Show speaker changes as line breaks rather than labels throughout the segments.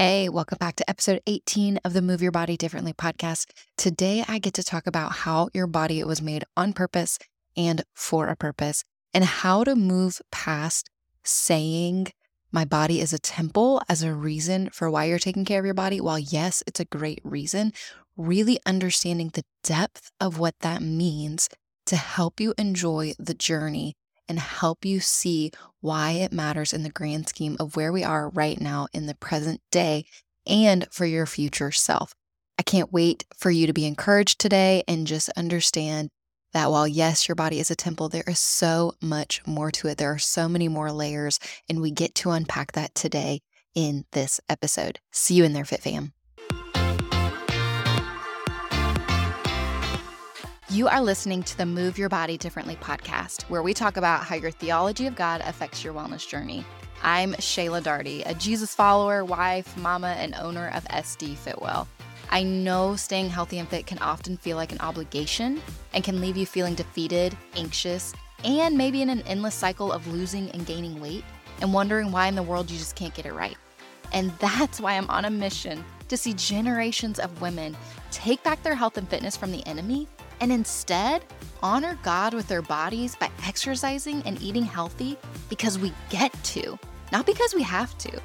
Hey, welcome back to episode 18 of the Move Your Body Differently podcast. Today, I get to talk about how your body was made on purpose and for a purpose, and how to move past saying my body is a temple as a reason for why you're taking care of your body. While, yes, it's a great reason, really understanding the depth of what that means to help you enjoy the journey and help you see why it matters in the grand scheme of where we are right now in the present day and for your future self. I can't wait for you to be encouraged today and just understand that while, yes, your body is a temple, there is so much more to it. There are so many more layers, and we get to unpack that today in this episode. See you in there, Fit Fam. You are listening to the Move Your Body Differently podcast, where we talk about how your theology of God affects your wellness journey. I'm Shaela Daugherty, a Jesus follower, wife, mama, and owner of SD Fit Well. I know staying healthy and fit can often feel like an obligation and can leave you feeling defeated, anxious, and maybe in an endless cycle of losing and gaining weight and wondering why in the world you just can't get it right. And that's why I'm on a mission to see generations of women take back their health and fitness from the enemy and instead honor God with their bodies by exercising and eating healthy because we get to, not because we have to.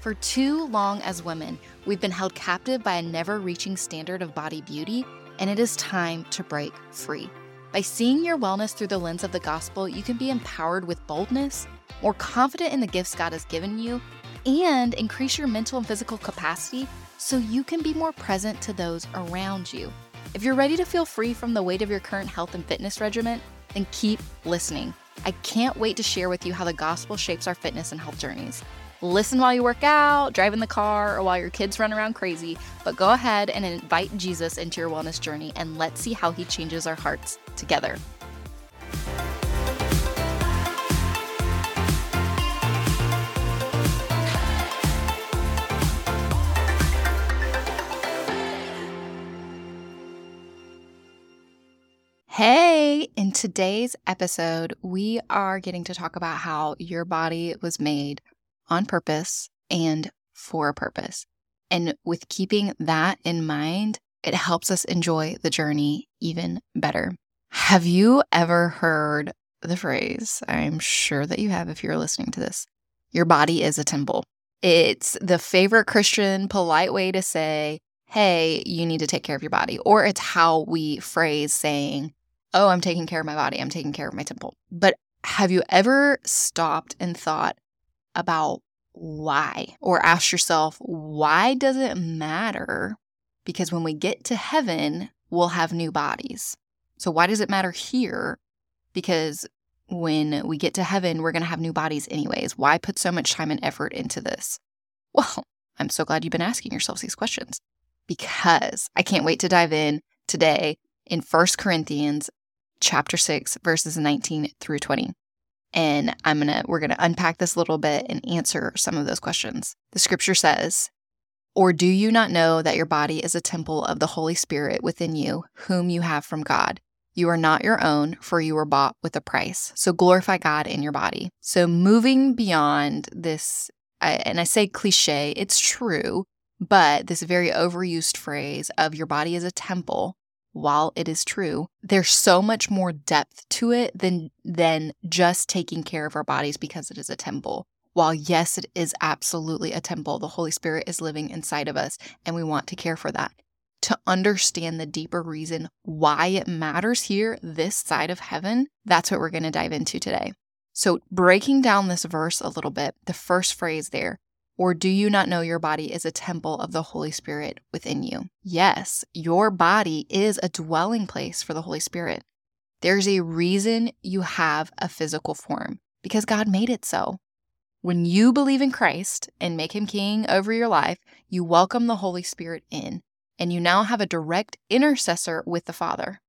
For too long as women, we've been held captive by a never reaching standard of body beauty, and it is time to break free. By seeing your wellness through the lens of the gospel, you can be empowered with boldness, more confident in the gifts God has given you, and increase your mental and physical capacity so you can be more present to those around you. If you're ready to feel free from the weight of your current health and fitness regimen, then keep listening. I can't wait to share with you how the gospel shapes our fitness and health journeys. Listen while you work out, drive in the car, or while your kids run around crazy, but go ahead and invite Jesus into your wellness journey and let's see how he changes our hearts together. Hey, in today's episode, we are getting to talk about how your body was made on purpose and for a purpose. And with keeping that in mind, it helps us enjoy the journey even better. Have you ever heard the phrase? I'm sure that you have if you're listening to this. Your body is a temple. It's the favorite Christian polite way to say, hey, you need to take care of your body. Or it's how we phrase saying, oh, I'm taking care of my body, I'm taking care of my temple. But have you ever stopped and thought about why? Or asked yourself, why does it matter? Because when we get to heaven, we'll have new bodies. So, why does it matter here? Because when we get to heaven, we're going to have new bodies anyways. Why put so much time and effort into this? Well, I'm so glad you've been asking yourselves these questions because I can't wait to dive in today in First Corinthians chapter 6 verses 19 through 20. And I'm to we're to unpack this a little bit and answer some of those questions. The scripture says, "Or do you not know that your body is a temple of the Holy Spirit within you, whom you have from God? You are not your own, for you were bought with a price. So glorify God in your body." So moving beyond this and I say cliche, it's true, but this very overused phrase of your body is a temple while it is true, there's so much more depth to it than than just taking care of our bodies because it is a temple. While yes, it is absolutely a temple, the Holy Spirit is living inside of us and we want to care for that. To understand the deeper reason why it matters here, this side of heaven, that's what we're going to dive into today. So, breaking down this verse a little bit, the first phrase there, or do you not know your body is a temple of the Holy Spirit within you? Yes, your body is a dwelling place for the Holy Spirit. There's a reason you have a physical form because God made it so. When you believe in Christ and make him king over your life, you welcome the Holy Spirit in, and you now have a direct intercessor with the Father.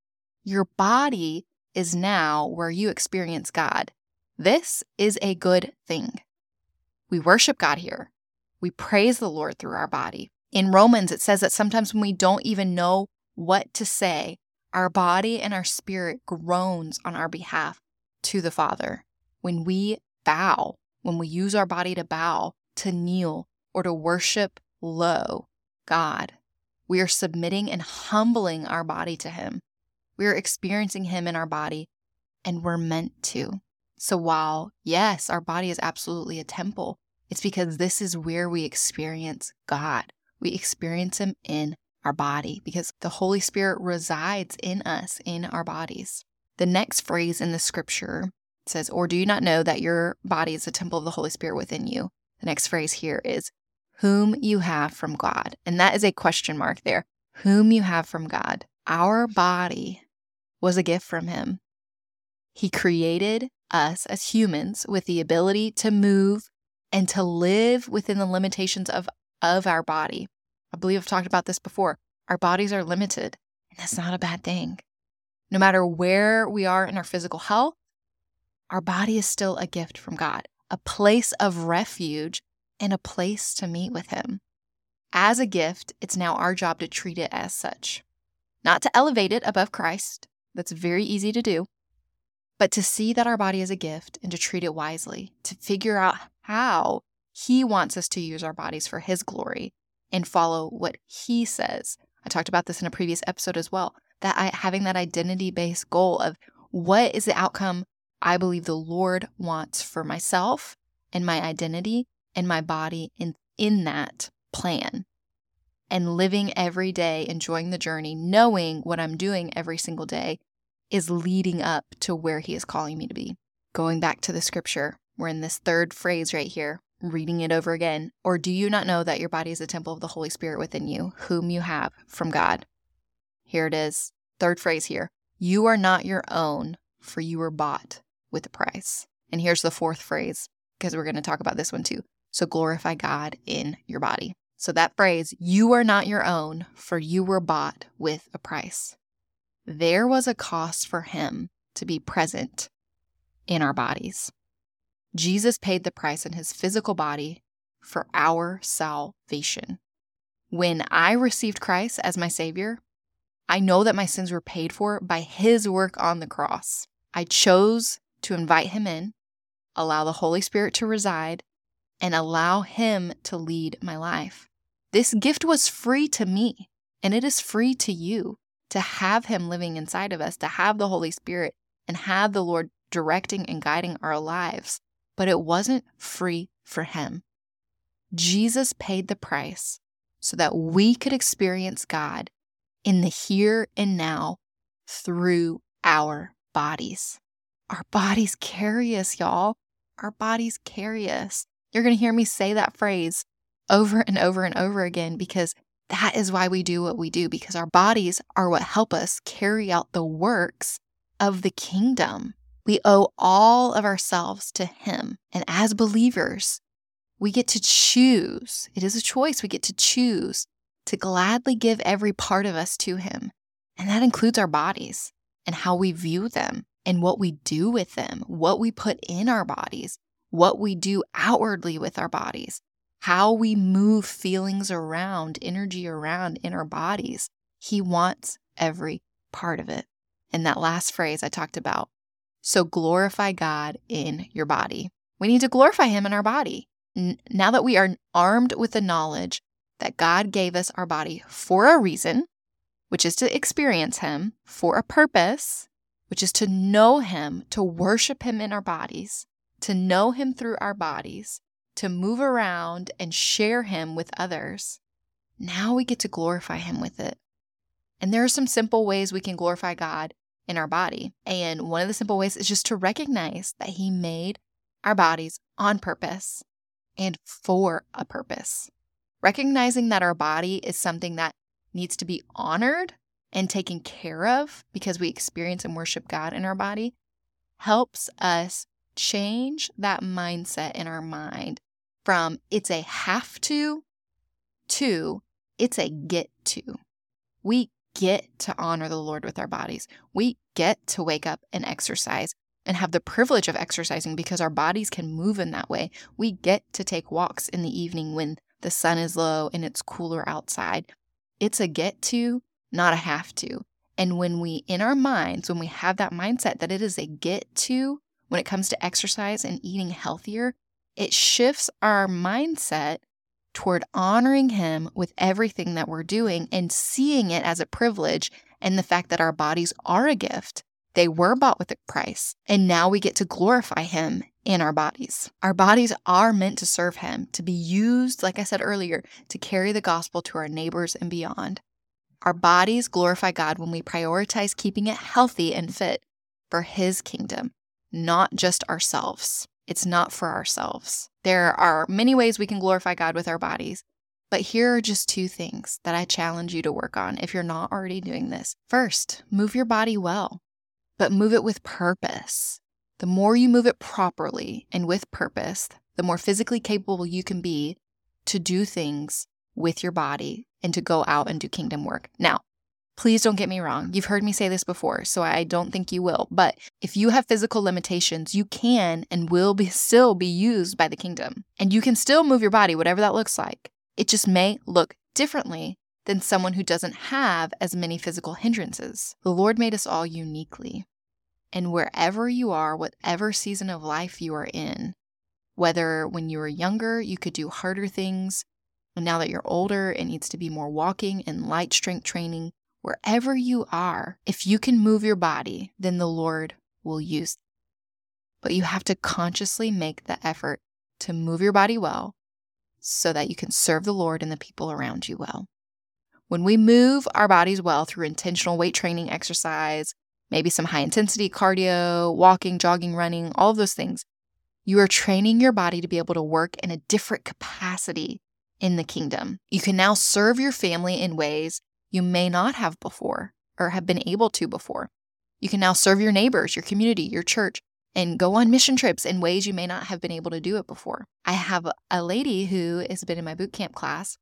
Your body is now where you experience God. This is a good thing. We worship God here. We praise the Lord through our body. In Romans, it says that sometimes when we don't even know what to say, our body and our spirit groans on our behalf to the Father. When we bow, when we use our body to bow, to kneel, or to worship low God. We are submitting and humbling our body to Him. We are experiencing Him in our body, and we're meant to. So, while yes, our body is absolutely a temple, it's because this is where we experience God. We experience Him in our body because the Holy Spirit resides in us, in our bodies. The next phrase in the scripture says, Or do you not know that your body is a temple of the Holy Spirit within you? The next phrase here is, Whom you have from God. And that is a question mark there. Whom you have from God. Our body was a gift from Him. He created us as humans with the ability to move and to live within the limitations of, of our body. I believe I've talked about this before. Our bodies are limited, and that's not a bad thing. No matter where we are in our physical health, our body is still a gift from God, a place of refuge and a place to meet with Him. As a gift, it's now our job to treat it as such. Not to elevate it above Christ, that's very easy to do, but to see that our body is a gift and to treat it wisely, to figure out how He wants us to use our bodies for His glory and follow what He says. I talked about this in a previous episode as well that I, having that identity based goal of what is the outcome I believe the Lord wants for myself and my identity and my body in, in that plan. And living every day, enjoying the journey, knowing what I'm doing every single day is leading up to where He is calling me to be. Going back to the scripture, we're in this third phrase right here, reading it over again. Or do you not know that your body is a temple of the Holy Spirit within you, whom you have from God? Here it is. Third phrase here. You are not your own, for you were bought with a price. And here's the fourth phrase, because we're going to talk about this one too. So glorify God in your body. So that phrase, you are not your own, for you were bought with a price. There was a cost for him to be present in our bodies. Jesus paid the price in his physical body for our salvation. When I received Christ as my Savior, I know that my sins were paid for by his work on the cross. I chose to invite him in, allow the Holy Spirit to reside, and allow him to lead my life. This gift was free to me, and it is free to you to have him living inside of us, to have the Holy Spirit and have the Lord directing and guiding our lives. But it wasn't free for him. Jesus paid the price so that we could experience God in the here and now through our bodies. Our bodies carry us, y'all. Our bodies carry us. You're going to hear me say that phrase over and over and over again because that is why we do what we do, because our bodies are what help us carry out the works of the kingdom. We owe all of ourselves to Him. And as believers, we get to choose. It is a choice. We get to choose to gladly give every part of us to Him. And that includes our bodies and how we view them and what we do with them, what we put in our bodies, what we do outwardly with our bodies, how we move feelings around, energy around in our bodies. He wants every part of it. And that last phrase I talked about. So glorify God in your body. We need to glorify Him in our body. now that we are armed with the knowledge that God gave us our body for a reason, which is to experience Him, for a purpose, which is to know Him, to worship Him in our bodies, to know Him through our bodies, to move around and share Him with others. Now we get to glorify Him with it. And there are some simple ways we can glorify God in our body. And one of the simple ways is just to recognize that He made our bodies on purpose and for a purpose. Recognizing that our body is something that needs to be honored and taken care of because we experience and worship God in our body helps us change that mindset in our mind from it's a have to to it's a get to. We get to honor the Lord with our bodies. We get to wake up and exercise and have the privilege of exercising because our bodies can move in that way. We get to take walks in the evening when the sun is low and it's cooler outside. It's a get to, not a have to. And when we, in our minds, when we have that mindset that it is a get to when it comes to exercise and eating healthier, it shifts our mindset toward honoring Him with everything that we're doing and seeing it as a privilege and the fact that our bodies are a gift. They were bought with a price, and now we get to glorify Him in our bodies. Our bodies are meant to serve Him, to be used, like I said earlier, to carry the gospel to our neighbors and beyond. Our bodies glorify God when we prioritize keeping it healthy and fit for His kingdom, not just ourselves. It's not for ourselves. There are many ways we can glorify God with our bodies, but here are just two things that I challenge you to work on if you're not already doing this. First, move your body well, but move it with purpose. The more you move it properly and with purpose, the more physically capable you can be to do things with your body and to go out and do kingdom work. Now, Please don't get me wrong. You've heard me say this before, so I don't think you will. But if you have physical limitations, you can and will be still be used by the kingdom. And you can still move your body, whatever that looks like. It just may look differently than someone who doesn't have as many physical hindrances. The Lord made us all uniquely. And wherever you are, whatever season of life you are in, whether when you were younger, you could do harder things, and now that you're older, it needs to be more walking and light strength training wherever you are, if you can move your body, then the Lord will use. It. But you have to consciously make the effort to move your body well so that you can serve the Lord and the people around you well. When we move our bodies well through intentional weight training exercise, maybe some high intensity cardio, walking, jogging, running, all of those things, you are training your body to be able to work in a different capacity in the kingdom. You can now serve your family in ways you may not have before or have been able to before. You can now serve your neighbors, your community, your church, and go on mission trips in ways you may not have been able to do it before. I have a lady who has been in my boot camp class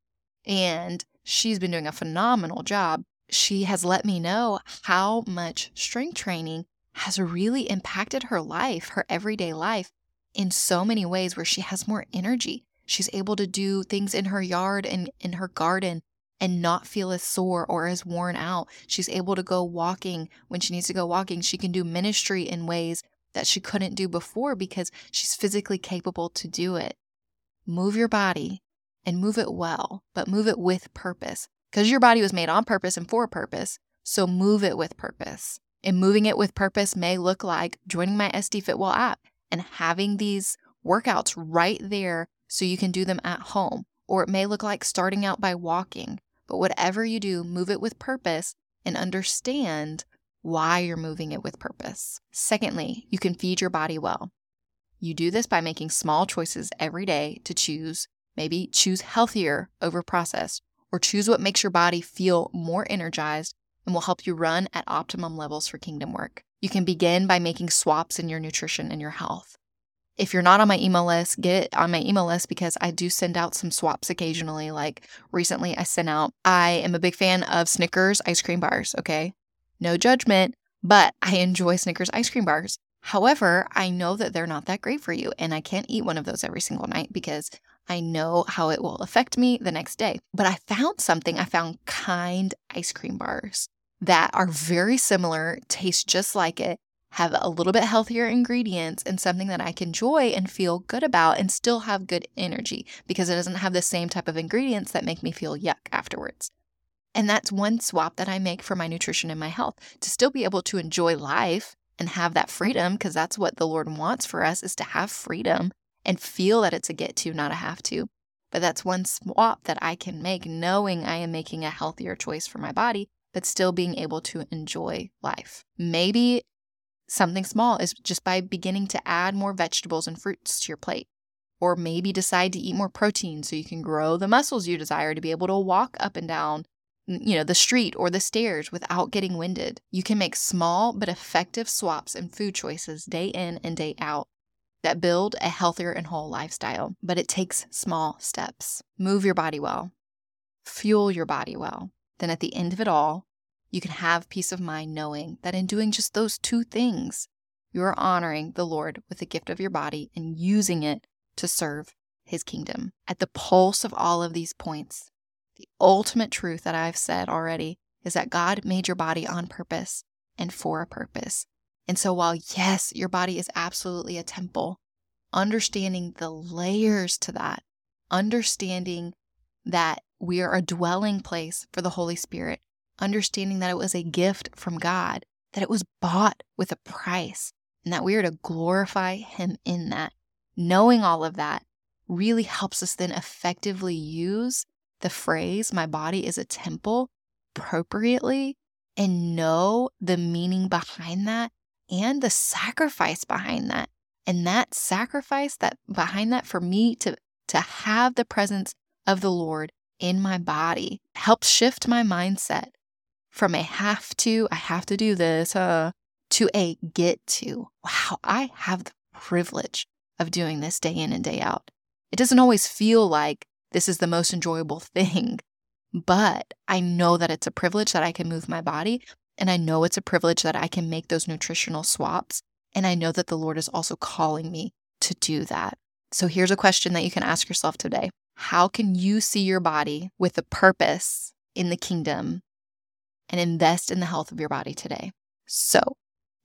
and she's been doing a phenomenal job. She has let me know how much strength training has really impacted her life, her everyday life, in so many ways where she has more energy. She's able to do things in her yard and in her garden and not feel as sore or as worn out. She's able to go walking when she needs to go walking. She can do ministry in ways that she couldn't do before because she's physically capable to do it. Move your body and move it well, but move it with purpose because your body was made on purpose and for a purpose. So move it with purpose. And moving it with purpose may look like joining my SD Fit Well app and having these workouts right there so you can do them at home. Or it may look like starting out by walking but whatever you do, move it with purpose and understand why you're moving it with purpose. Secondly, you can feed your body well. You do this by making small choices every day to choose, maybe choose healthier over processed, or choose what makes your body feel more energized and will help you run at optimum levels for kingdom work. You can begin by making swaps in your nutrition and your health. If you're not on my email list, get on my email list because I do send out some swaps occasionally. Like recently, I sent out, I am a big fan of Snickers ice cream bars, okay? No judgment, but I enjoy Snickers ice cream bars. However, I know that they're not that great for you, and I can't eat one of those every single night because I know how it will affect me the next day. But I found something. I found kind ice cream bars that are very similar, taste just like it, have a little bit healthier ingredients and something that I can enjoy and feel good about and still have good energy because it doesn't have the same type of ingredients that make me feel yuck afterwards. And that's one swap that I make for my nutrition and my health to still be able to enjoy life and have that freedom because that's what the Lord wants for us is to have freedom and feel that it's a get to, not a have to. But that's one swap that I can make knowing I am making a healthier choice for my body, but still being able to enjoy life. Maybe Something small is just by beginning to add more vegetables and fruits to your plate. Or maybe decide to eat more protein so you can grow the muscles you desire to be able to walk up and down mm, you know the street or the stairs without getting winded. You can make small but effective swaps in food choices day in and day out that build a healthier and whole lifestyle, but it takes small steps. Move your body well. Fuel your body well. Then at the end of it all, you can have peace of mind knowing that in doing just those two things, you are honoring the Lord with the gift of your body and using it to serve his kingdom. At the pulse of all of these points, the ultimate truth that I've said already is that God made your body on purpose and for a purpose. And so, while yes, your body is absolutely a temple, understanding the layers to that, understanding that we are a dwelling place for the Holy Spirit, understanding that it was a gift from God, that it was bought with a price, and that we are to glorify Him in that. Knowing all of that really helps us then effectively use the phrase, my body is a temple, appropriately and know the meaning behind that and the sacrifice behind that. And that sacrifice that behind that for me to to have the presence of the Lord in my body helps shift my mindset from a have to, I have to do this, uh, to a get to. Wow, I have the privilege of doing this day in and day out. It doesn't always feel like this is the most enjoyable thing, but I know that it's a privilege that I can move my body. And I know it's a privilege that I can make those nutritional swaps. And I know that the Lord is also calling me to do that. So here's a question that you can ask yourself today How can you see your body with a purpose in the kingdom and invest in the health of your body today? So,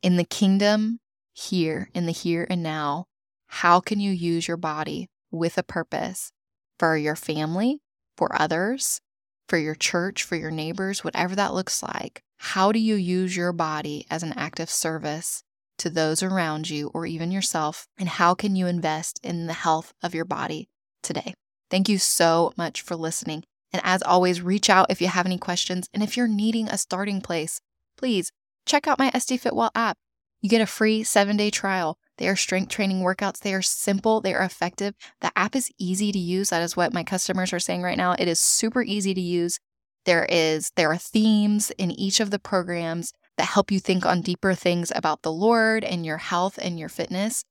in the kingdom, here, in the here and now, how can you use your body with a purpose for your family, for others, for your church, for your neighbors, whatever that looks like? How do you use your body as an act of service to those around you or even yourself? And how can you invest in the health of your body today? Thank you so much for listening. And as always, reach out if you have any questions. And if you're needing a starting place, please check out my SD Fit Well app. You get a free seven day trial. They are strength training workouts. They are simple, they are effective. The app is easy to use. That is what my customers are saying right now. It is super easy to use. There is there are themes in each of the programs that help you think on deeper things about the Lord and your health and your fitness.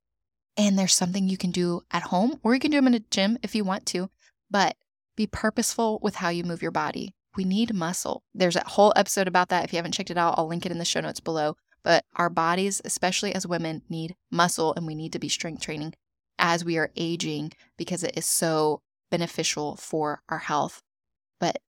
And there's something you can do at home or you can do them in a gym if you want to, but be purposeful with how you move your body. We need muscle. There's a whole episode about that. If you haven't checked it out, I'll link it in the show notes below. But our bodies, especially as women, need muscle and we need to be strength training as we are aging because it is so beneficial for our health. But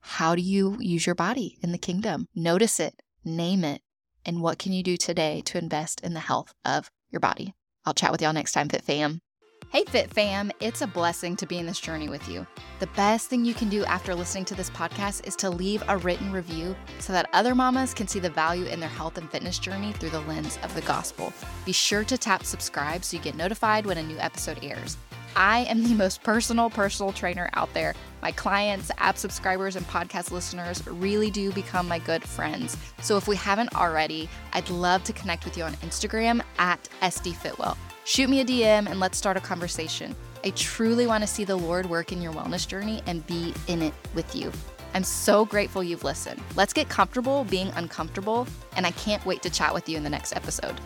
how do you use your body in the kingdom? Notice it, name it, and what can you do today to invest in the health of your body? I'll chat with y'all next time, Fit Fam. Hey, Fit Fam, it's a blessing to be in this journey with you. The best thing you can do after listening to this podcast is to leave a written review so that other mamas can see the value in their health and fitness journey through the lens of the gospel. Be sure to tap subscribe so you get notified when a new episode airs. I am the most personal personal trainer out there. My clients, app subscribers, and podcast listeners really do become my good friends. So if we haven't already, I'd love to connect with you on Instagram at SDFitwell. Shoot me a DM and let's start a conversation. I truly want to see the Lord work in your wellness journey and be in it with you. I'm so grateful you've listened. Let's get comfortable being uncomfortable, and I can't wait to chat with you in the next episode.